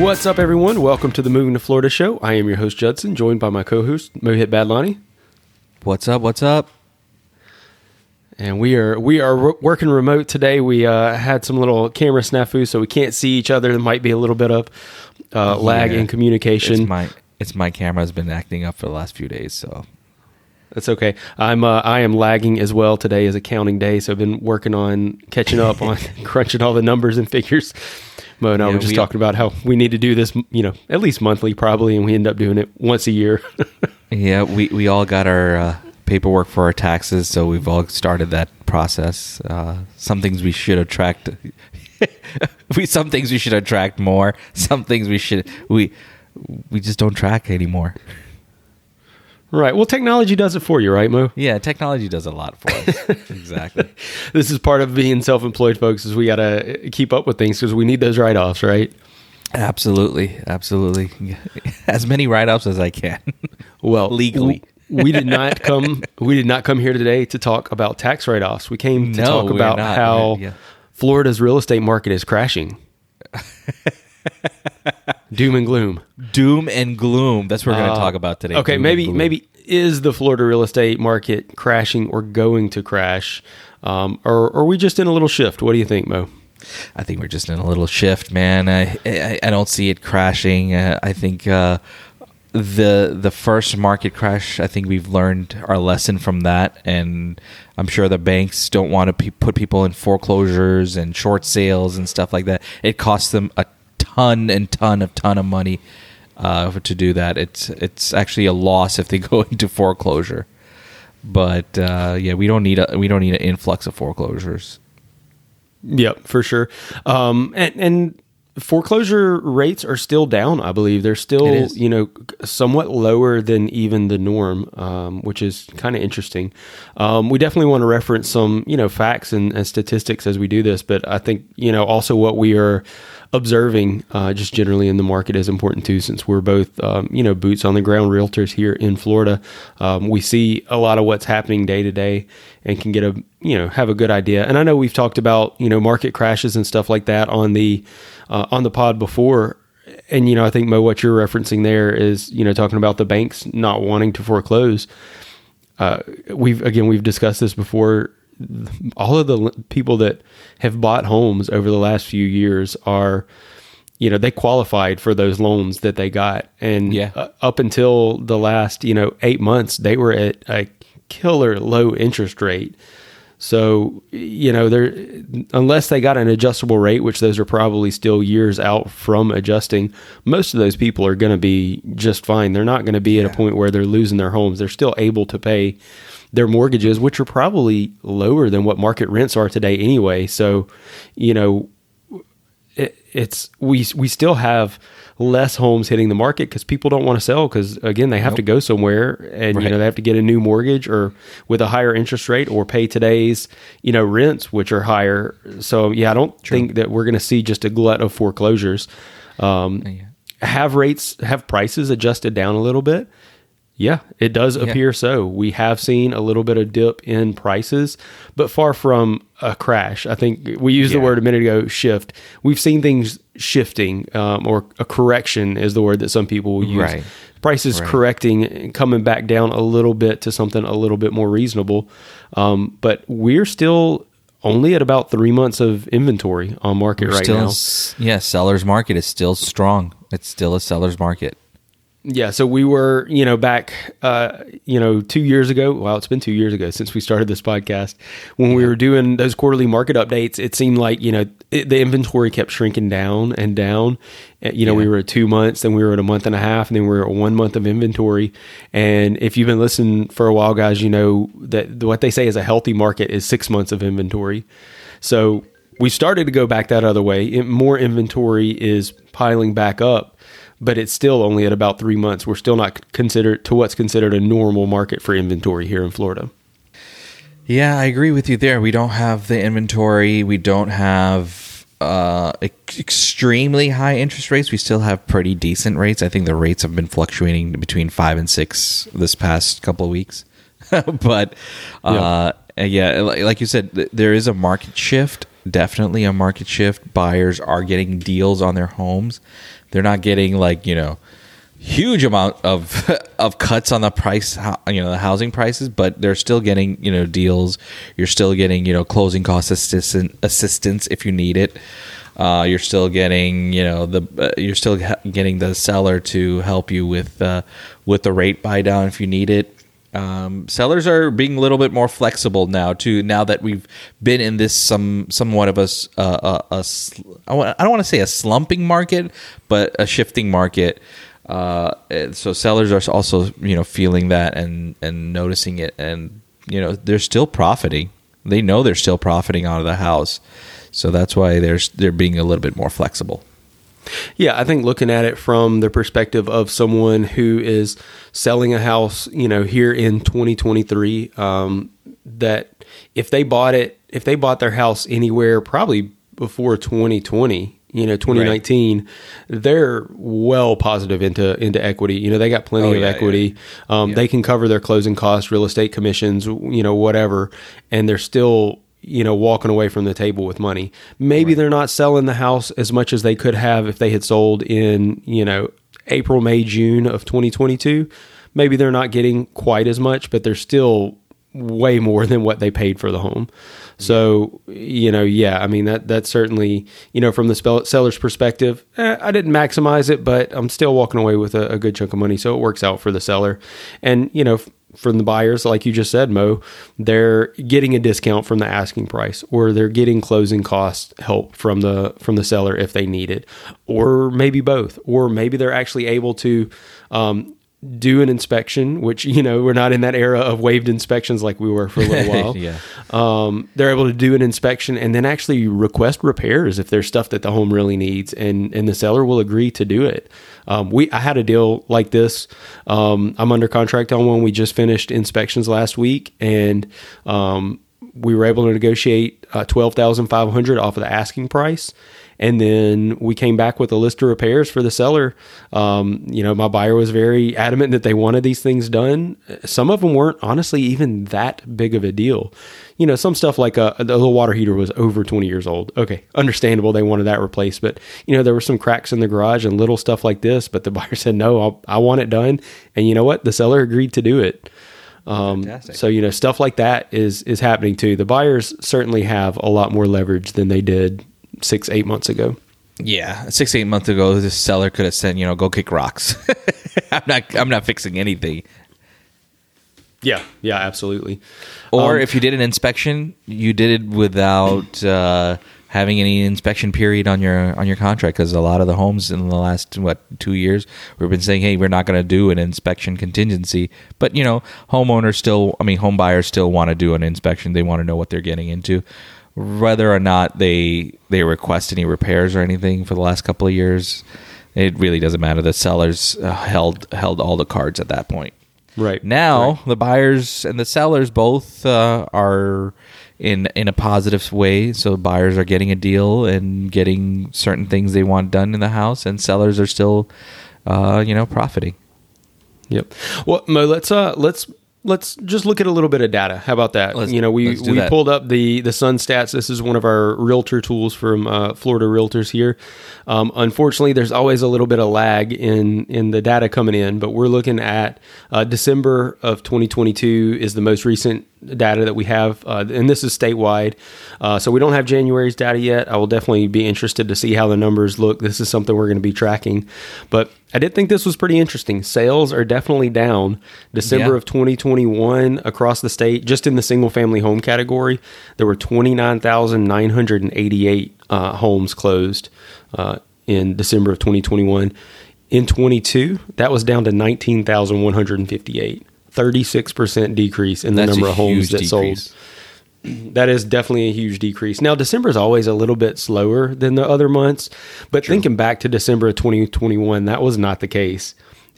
What's up, everyone? Welcome to the Moving to Florida show. I am your host, Judson, joined by my co host, Mohit Badlani. What's up? What's up? And we are we are working remote today. We uh, had some little camera snafu, so we can't see each other. There might be a little bit of uh, lag in communication. It's my it's my camera's been acting up for the last few days, so That's okay. I'm uh, I am lagging as well. Today is accounting day, so I've been working on catching up on crunching all the numbers and figures. Mo and I Yeah, were just we- talking about how we need to do this, you know, at least monthly probably, and we end up doing it once a year. yeah, we we all got our uh, paperwork for our taxes, so we've all started that process. Uh, some things we should have tracked. we some things we should have tracked more. Some things we should we we just don't track anymore. Right. Well, technology does it for you, right, Mo? Yeah, technology does a lot for us. exactly. This is part of being self-employed, folks. Is we got to keep up with things because we need those write-offs, right? Absolutely, absolutely. As many write-offs as I can. Well, Legally. we did not come. We did not come here today to talk about tax write-offs. We came to No, talk about not. how yeah. Florida's real estate market is crashing. Doom and gloom. Doom and gloom. That's what we're going Uh, to talk about today. Okay, Doom maybe maybe is the Florida real estate market crashing or going to crash, um, or, or are we just in a little shift? What do you think, Mo? I think we're just in a little shift, man. I I, I don't see it crashing. Uh, I think uh, the the first market crash. I think we've learned our lesson from that, and I'm sure the banks don't want to pe- put people in foreclosures and short sales and stuff like that. It costs them a ton and ton of ton of money uh, to do that. It's it's actually a loss if they go into foreclosure. But uh, yeah, we don't need a we don't need an influx of foreclosures. Yep, for sure. Um, and, and foreclosure rates are still down. I believe they're still, you know, somewhat lower than even the norm, um, which is kind of interesting. Um, we definitely want to reference some, you know, facts and, and statistics as we do this, but I think, you know, also what we are observing uh, just generally in the market is important too, since we're both, um, you know, boots on the ground realtors here in Florida. Um, we see a lot of what's happening day to day and can get a, you know, have a good idea. And I know we've talked about, you know, market crashes and stuff like that on the, uh, on the pod before. And, you know, I think Mo, what you're referencing there is, you know, talking about the banks not wanting to foreclose uh, we've again we've discussed this before. All of the people that have bought homes over the last few years are, you know, they qualified for those loans that they got, and Yeah. uh, up until the last you know eight months, they were at a killer low interest rate. So you know, they're unless they got an adjustable rate, which those are probably still years out from adjusting. Most of those people are going to be just fine. They're not going to be at a point where they're losing their homes. They're still able to pay their mortgages, which are probably lower than what market rents are today anyway. So, you know, it, it's we we still have less homes hitting the market because people don't want to sell because again they have to go somewhere and you know they have to get a new mortgage or with a higher interest rate or pay today's you know rents which are higher. So yeah, I don't think that we're going to see just a glut of foreclosures. Um, Have rates have prices adjusted down a little bit? Yeah, it does appear so. We have seen a little bit of dip in prices, but far from a crash. I think we used the word a minute ago shift. We've seen things shifting, um, or a correction is the word that some people will use. Right. Prices Right. correcting, and coming back down a little bit to something a little bit more reasonable. Um, but we're still only at about three months of inventory on market We're right now. s- yeah, seller's market is still strong. It's still a seller's market. Yeah, so we were, you know, back, uh, you know, two years ago. Well, it's been two years ago since we started this podcast. When we were doing those quarterly market updates, it seemed like you know it, the inventory kept shrinking down and down. Uh, You know, we were at two months, then we were at a month and a half, and then we were at one month of inventory. And if you've been listening for a while, guys, you know that what they say is a healthy market is six months of inventory. So we started to go back that other way. It, more inventory is piling back up but it's still only at about three months. We're still not considered to what's considered a normal market for inventory here in Florida. Yeah, I agree with you there. We don't have the inventory. We don't have uh, ex- extremely high interest rates. We still have pretty decent rates. I think the rates have been fluctuating between five and six this past couple of weeks. but uh, yeah, li- like you said, th- there is a market shift. definitely a market shift. Buyers are getting deals on their homes. They're not getting like you know huge amount of of cuts on the price you know the housing prices but they're still getting you know deals. You're still getting you know closing cost assistance assistance if you need it. Uh, you're still getting you know the uh, you're still getting the seller to help you with uh, with the rate buy down if you need it um, sellers are being a little bit more flexible now too. Now that we've been in this some somewhat of a, uh, a, a I don't want to say a slumping market, but a shifting market. Uh, so sellers are also you know feeling that and and noticing it, and you know they're still profiting. They know they're still profiting out of the house, so that's why they're they're being a little bit more flexible. Yeah, I think looking at it from the perspective of someone who is selling a house, you know, here in 2023, um, that if they bought it, if they bought their house anywhere probably before 2020, you know 2019 right. they're well positive into into equity you know they got plenty oh, of yeah, equity yeah. Um, yeah. they can cover their closing costs real estate commissions you know whatever and they're still you know walking away from the table with money. Maybe right. they're not selling the house as much as they could have if they had sold in you know april may june of 2022 maybe they're not getting quite as much but they're still way more than what they paid for the home. So you know, yeah, I mean that that's certainly you know from the seller's perspective, eh, I didn't maximize it, but I'm still walking away with a, a, good chunk of money, so it works out for the seller. And you know, from the buyers, like you just said, Mo, they're getting a discount from the asking price, or they're getting closing cost help from the from the seller if they need it, or maybe both, or maybe they're actually able to. Um, do an inspection, which you know we're not in that era of waived inspections like we were for a little while. yeah, um, they're able to do an inspection and then actually request repairs if there's stuff that the home really needs, and and the seller will agree to do it. Um, we I had a deal like this. Um, I'm under contract on one. We just finished inspections last week, and um, we were able to negotiate uh, twelve thousand five hundred off of the asking price and then we came back with a list of repairs for the seller. Um, you know, my buyer was very adamant that they wanted these things done. Some of them weren't honestly even that big of a deal. You know, some stuff like a, the water heater was over 20 years old. Okay, understandable. They wanted that replaced, but you know, there were some cracks in the garage and little stuff like this. But the buyer said, no, I'll, I want it done. And you know what? The seller agreed to do it. Um, so you know stuff like that is is happening too. The buyers certainly have a lot more leverage than they did six, eight months ago. Yeah, six, eight months ago, this seller could have said, you know, go kick rocks. I'm not, I'm not fixing anything. Yeah, yeah, absolutely. Or um, if you did an inspection, you did it without uh, having any inspection period on your on your contract. Because a lot of the homes in the last what two years, we've been saying, hey, we're not going to do an inspection contingency. But you know, homeowners still, I mean, home buyers still want to do an inspection. They want to know what they're getting into whether or not they they request any repairs or anything for the last couple of years, it really doesn't matter. The sellers uh, held held all the cards at that point. Right now, right. the buyers and the sellers both uh, are in in a positive way. So buyers are getting a deal and getting certain things they want done in the house, and sellers are still, uh, you know, profiting. Yep. Well, Mo, let's uh, let's let's just look at a little bit of data. How about that? Let's, you know, we we that. pulled up the the Sun Stats. This is one of our realtor tools from uh, Florida Realtors here. Um, unfortunately, there's always a little bit of lag in in the data coming in, but we're looking at uh, December of 2022 is the most recent data that we have, uh, and this is statewide. Uh, so we don't have January's data yet. I will definitely be interested to see how the numbers look. This is something we're going to be tracking, but I did think this was pretty interesting. Sales are definitely down December yeah. of 2021 across the state. Just in the single family home category, there were 29,988 uh, homes closed uh, in December of 2021. In 22, that was down to 19,158. 36% decrease in the That's number of homes that decrease. sold. That is definitely a huge decrease. Now, December is always a little bit slower than the other months, but True. thinking back to December of 2021, that was not the case.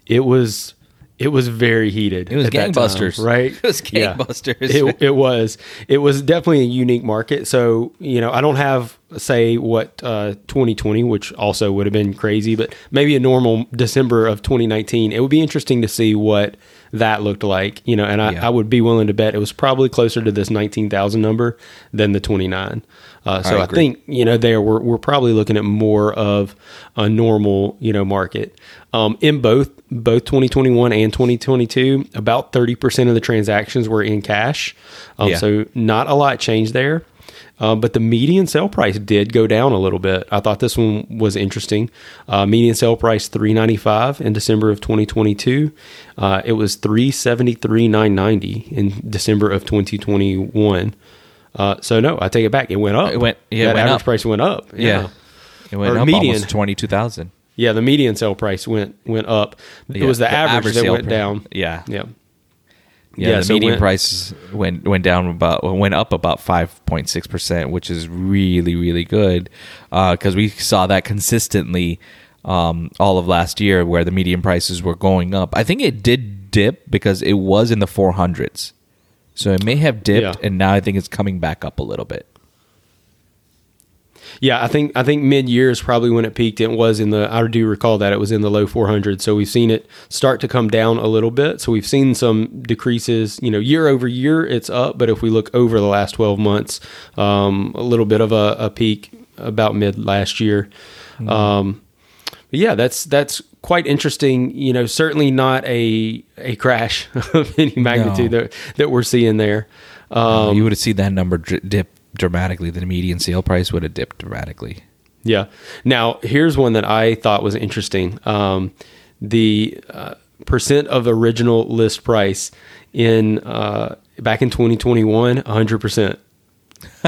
It was it was very heated. It was gangbusters, time, right? It was gangbusters. Yeah. It, it, was. It was definitely a unique market. So you know, I don't have say what uh, 2020, which also would have been crazy, but maybe a normal December of 2019. It would be interesting to see what that looked like. You know, and I, Yeah. I would be willing to bet it was probably closer to this nineteen thousand number than the twenty nine. Uh, so I I, think you know there we're we're probably looking at more of a normal you know market. Um, in both both 2021 and 2022, about 30% of the transactions were in cash. Um, Yeah. So not a lot changed there. Uh, but the median sale price did go down a little bit. I thought this one was interesting. Uh, median sale price three ninety five in December of twenty twenty two. Uh, it was three seventy three nine ninety in December of twenty twenty one. Uh, so no, I take it back. It went up. It went- yeah, it that went average up. price went up. Yeah. It went Or up median. almost twenty two thousand. Yeah, the median sale price went went up. It was the, average, that went down. Yeah. Yeah. Yeah, Yeah, the so median went- price went went down about went up about five point six percent, which is really really good because we saw that consistently um, all of last year, where the median prices were going up. I think it did dip because it was in the four hundreds, so it may have dipped, Yeah. and now I think it's coming back up a little bit. Yeah, I think I think mid year is probably when it peaked. It was in the I do recall that it was in the low 400. So we've seen it start to come down a little bit. So we've seen some decreases. You know, year over year it's up, but if we look over the last 12 months, um, a little bit of a, a peak about mid last year. Um, but yeah, that's that's quite interesting. You know, certainly not a a crash of any magnitude No. that that we're seeing there. Um, you would have seen that number dip dramatically. The median sale price would have dipped dramatically. Yeah. Now, here's one that I thought was interesting. Um, the uh, percent of original list price in uh, back in 2021, 100 percent.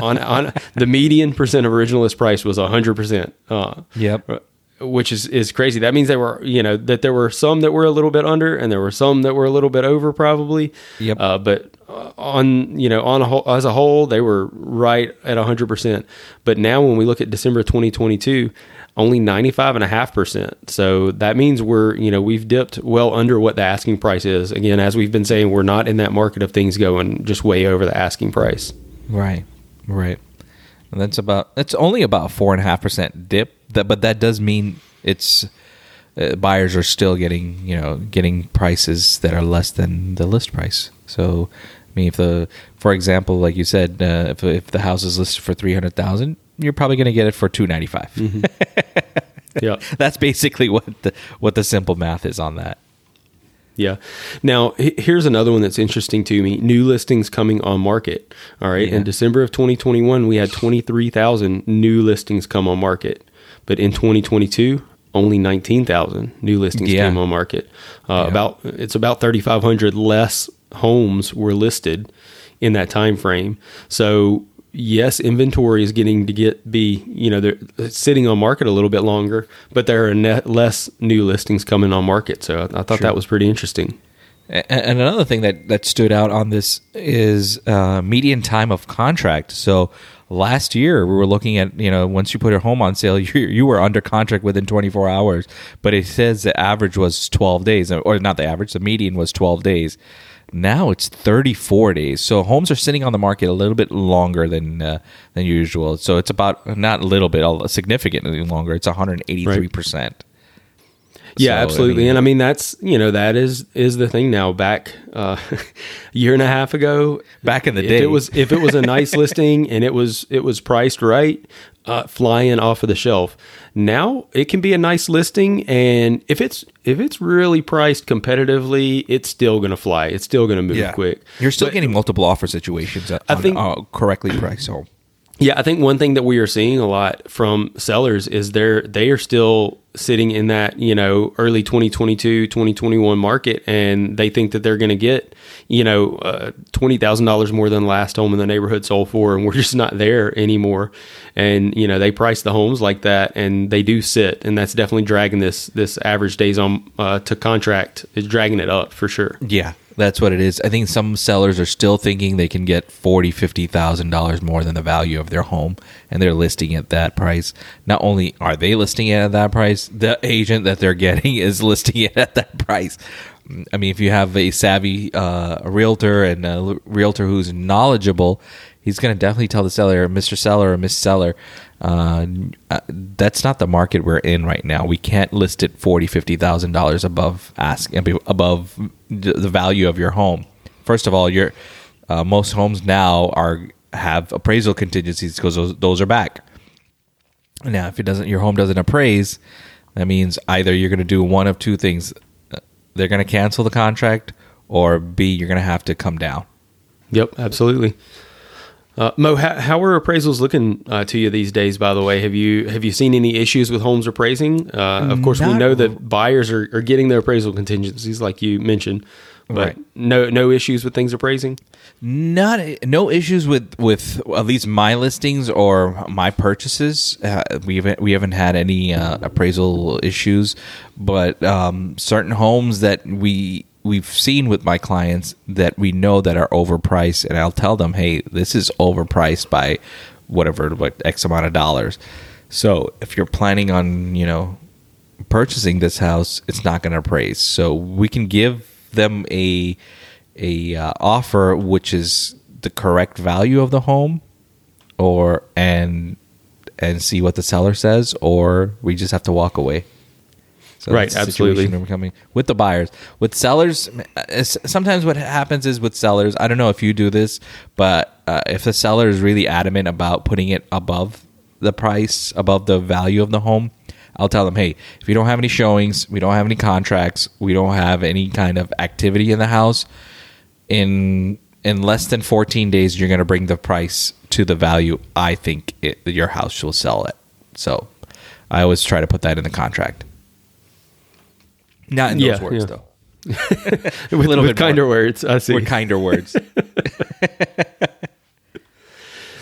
on on the median percent of original list price was 100 percent. Uh, Yep. Which is is crazy. That means there were you know that there were some that were a little bit under, and there were some that were a little bit over, probably. Yep. Uh, but on you know on a whole, as a whole, they were right at hundred percent. But now when we look at December twenty twenty two, only ninety five and a half percent. So that means we're you know we've dipped well under what the asking price is. Again, as we've been saying, we're not in that market of things going just way over the asking price. Right, right. And that's about that's only about four and a half percent dip. That, but that does mean it's uh, buyers are still getting you know getting prices that are less than the list price. So, I mean, if the for example, like you said, uh, if if the house is listed for three hundred thousand, you're probably going to get it for two ninety five. Yeah. That's basically what the what the simple math is on that. Yeah. Now, here's another one that's interesting to me. New listings coming on market. All right. Yeah. In December of 2021, we had 23,000 new listings come on market. But in 2022, only 19,000 new listings Yeah. came on market. Uh, Yeah. About it's about 3,500 less homes were listed in that time frame. So yes, inventory is getting to get be you know they're sitting on market a little bit longer, but there are net less new listings coming on market. So I, I thought that was pretty interesting. And another thing that, that stood out on this is uh, median time of contract. So last year we were looking at you know once you put your home on sale, you you were under contract within 24 hours. But it says the average was 12 days, or not the average, the median was 12 days. Now it's 34 days. So homes are sitting on the market a little bit longer than uh, than usual. So it's about not a little bit, significantly longer. It's 183 percent. Yeah, So, I absolutely. mean- and I mean that's you know that is is the thing now. Back uh, a year and a half ago, Back in the if day. it was if it was a nice listing and it was it was priced right, uh, flying off of the shelf. Now it can be a nice listing, and if it's if it's really priced competitively, it's still going to fly. It's still going to move quick. You're still But- getting multiple offer situations. On, I think- uh, correctly priced home. Yeah, I think one thing that we are seeing a lot from sellers is they're they are still sitting in that, you know, early 2022, 2021 market and they think that they're going to get, you know, uh, $20,000 more than the last home in the neighborhood sold for and we're just not there anymore. And, you know, they price the homes like that and they do sit and that's definitely dragging this this average days on uh, to contract is dragging it up for sure. Yeah, that's what it is. I think some sellers are still thinking they can get forty, fifty thousand dollars more than the value of their home, and they're listing at that price. Not only are they listing it at that price, the agent that they're getting is listing it at that price. I mean, if you have a savvy uh, realtor and a realtor who's knowledgeable, he's going to definitely tell the seller, Mr. Seller or Miss Seller, uh, uh, that's not the market we're in right now. We can't list it forty, fifty thousand dollars above ask above the value of your home. First of all, your uh, most homes now are have appraisal contingencies because those, those are back. Now, if it doesn't, your home doesn't appraise, that means either you're going to do one of two things: they're going to cancel the contract, or B, you're going to have to come down. Yep, absolutely. Uh, Mo, how, how, are appraisals looking uh, to you these days? By the way, have you have you seen any issues with homes appraising? Uh, of course, Not, we know that buyers are, are getting their appraisal contingencies, like you mentioned, but right. no no issues with things appraising. Not no issues with with at least my listings or my purchases. Uh, we haven't we haven't had any uh, appraisal issues, but um, certain homes that we we've seen with my clients that we know that are overpriced, and I'll tell them, hey, this is overpriced by whatever, what X amount of dollars. So if you're planning on, you know, purchasing this house, it's not going to appraise. So we can give them a a uh, offer which is the correct value of the home, or and and see what the seller says, or we just have to walk away. So right, absolutely. We're coming with the buyers. With sellers, sometimes what happens is with sellers. I don't know if you do this, but uh, if the seller is really adamant about putting it above the price, above the value of the home, I'll tell them, hey, if you don't have any showings, we don't have any contracts, we don't have any kind of activity in the house, in in less than 14 days, you're going to bring the price to the value I think it, your house will sell it. So I always try to put that in the contract. Not in those yeah, words, yeah. though. with, a little with bit kinder more. words. I see. With kinder words.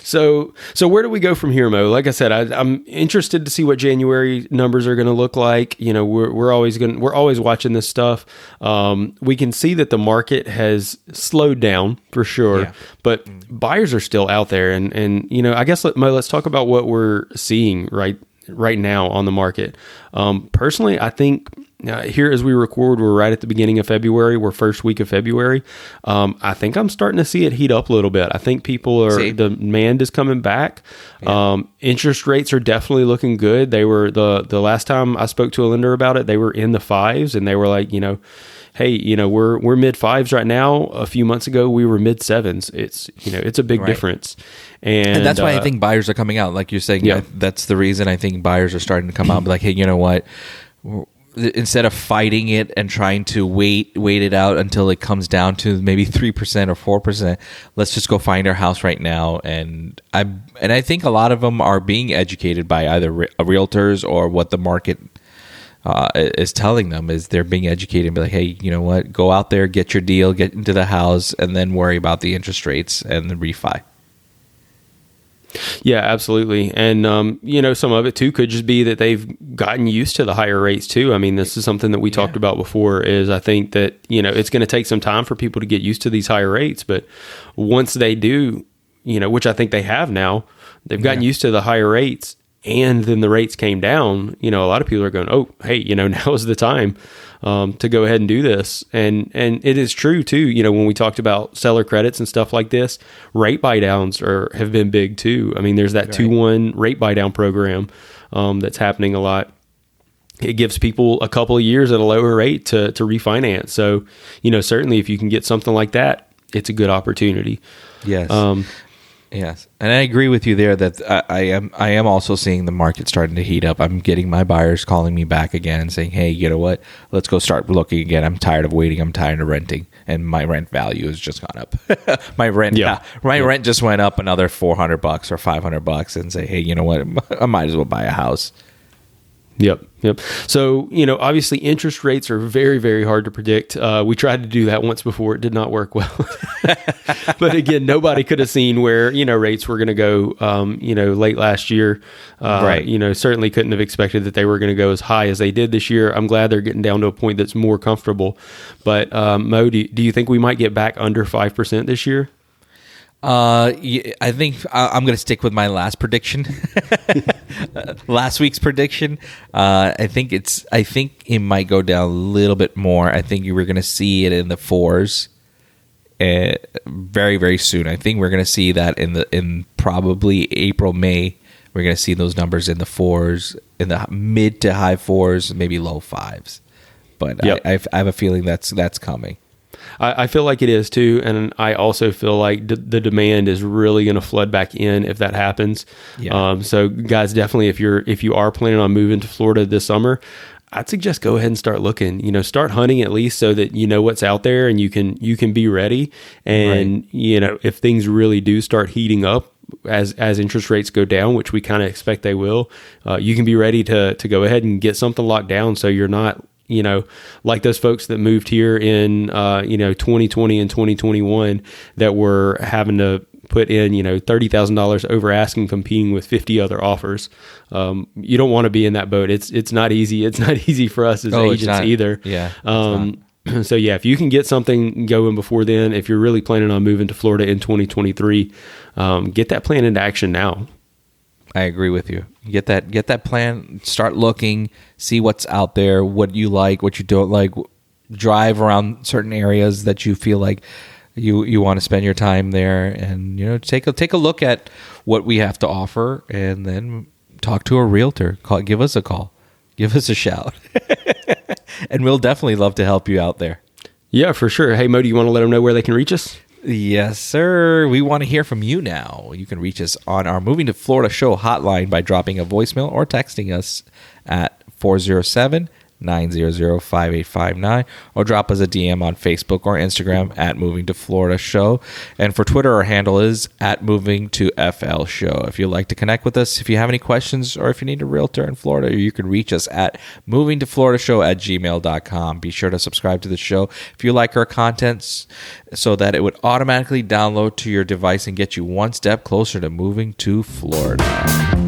so, so where do we go from here, Mo? Like I said, I, am interested to see what January numbers are going to look like. You know, we're we're always going we're always watching this stuff. Um, we can see that the market has slowed down for sure, yeah. but buyers are still out there, and and you know, I guess let, Mo, let's talk about what we're seeing right right now on the market. Um, personally, I think uh, here as we record, we're right at the beginning of February. We're first week of February. Um, I think I'm starting to see it heat up a little bit. I think people are see? demand is coming back. Yeah. Um, interest rates are definitely looking good. They were the the last time I spoke to a lender about it, they were in the fives, and they were like, you know, hey, you know, we're we're mid fives right now. A few months ago, we were mid sevens. It's you know, it's a big right. difference, and, and, that's why uh, I think buyers are coming out. Like you're saying, yeah, that's the reason I think buyers are starting to come out. Be like, hey, you know what? Instead of fighting it and trying to wait wait it out until it comes down to maybe 3% or 4% let's just go find our house right now. And i and i think a lot of them are being educated by either re- realtors or what the market uh, is telling them is they're being educated and be like hey you know what? Go out there get your deal get into the house and then worry about the interest rates and the refi yeah, absolutely. And, um, you know, some of it too could just be that they've gotten used to the higher rates too. I mean, this is something that we talked yeah. about before is I think that, you know, it's going to take some time for people to get used to these higher rates. But once they do, you know, which I think they have now, they've gotten yeah. used to the higher rates and then the rates came down, you know, a lot of people are going, oh, hey, you know, now is the time um, to go ahead and do this. And and it is true too. You know, when we talked about seller credits and stuff like this, rate buy downs are have been big too. I mean, there's that two one rate buy down program um, that's happening a lot. It gives people a couple of years at a lower rate to to refinance. So, you know, certainly if you can get something like that, it's a good opportunity. Yes. Um, Yes, and I agree with you there that I, I, am. I am also seeing the market starting to heat up. I'm getting my buyers calling me back again and saying, "Hey, you know what? Let's go start looking again. I'm tired of waiting. I'm tired of renting, and my rent value has just gone up. my rent, yeah, my yeah. rent just went up another 400 bucks or 500 bucks, and say, hey, you know what? I might as well buy a house. Yep. Yep. So, you know, obviously interest rates are very, very hard to predict. Uh, we tried to do that once before. It did not work well. but again, nobody could have seen where, you know, rates were going to go, um, you know, late last year. Uh, right. You know, certainly couldn't have expected that they were going to go as high as they did this year. I'm glad they're getting down to a point that's more comfortable. But, um, Mo, do, do you think we might get back under 5% this year? Uh, I think I'm going to stick with my last prediction. last week's prediction. Uh, I think it's. I think it might go down a little bit more. I think you were going to see it in the fours. Uh, very very soon. I think we're going to see that in the in probably April May. We're going to see those numbers in the fours, in the mid to high fours, maybe low fives. But yep. I, I have a feeling that's that's coming. I, I, feel like it is too, and I also feel like d- the demand is really going to flood back in if that happens. Yeah. Um, so, guys, definitely, if you're if you are planning on moving to Florida this summer, I'd suggest go ahead and start looking. You know, start hunting at least so that you know what's out there and you can you can be ready. And right. you know, if things really do start heating up as as interest rates go down, which we kind of expect they will, uh, you can be ready to to go ahead and get something locked down so you're not you know, like those folks that moved here in, uh, you know, 2020 and 2021 that were having to put in, you know, $30,000 over asking, competing with 50 other offers. Um, you don't want to be in that boat. It's, it's not easy. It's not easy for us as oh, agents either. Yeah. Um, so yeah, if you can get something going before then, if you're really planning on moving to Florida in 2023, um, get that plan into action now. I agree with you. Get that get that plan. Start looking, see what's out there, what you like, what you don't like. Drive around certain areas that you feel like you you want to spend your time there, and you know take a take a look at what we have to offer, and then talk to a realtor. Call, give us a call, give us a shout, and we'll definitely love to help you out there. Yeah, for sure. Hey, Mo, do you want to let them know where they can reach us? Yes, sir. We want to hear from you now. You can reach us on our Moving to Florida show hotline by dropping a voicemail or texting us at 407 900 5859 or drop us a DM on Facebook or Instagram at Moving to Florida Show. And for Twitter, our handle is at Moving to FL Show. If you'd like to connect with us, if you have any questions, or if you need a realtor in Florida, you can reach us at Moving to Florida Show at gmail.com. Be sure to subscribe to the show if you like our contents so that it would automatically download to your device and get you one step closer to moving to Florida.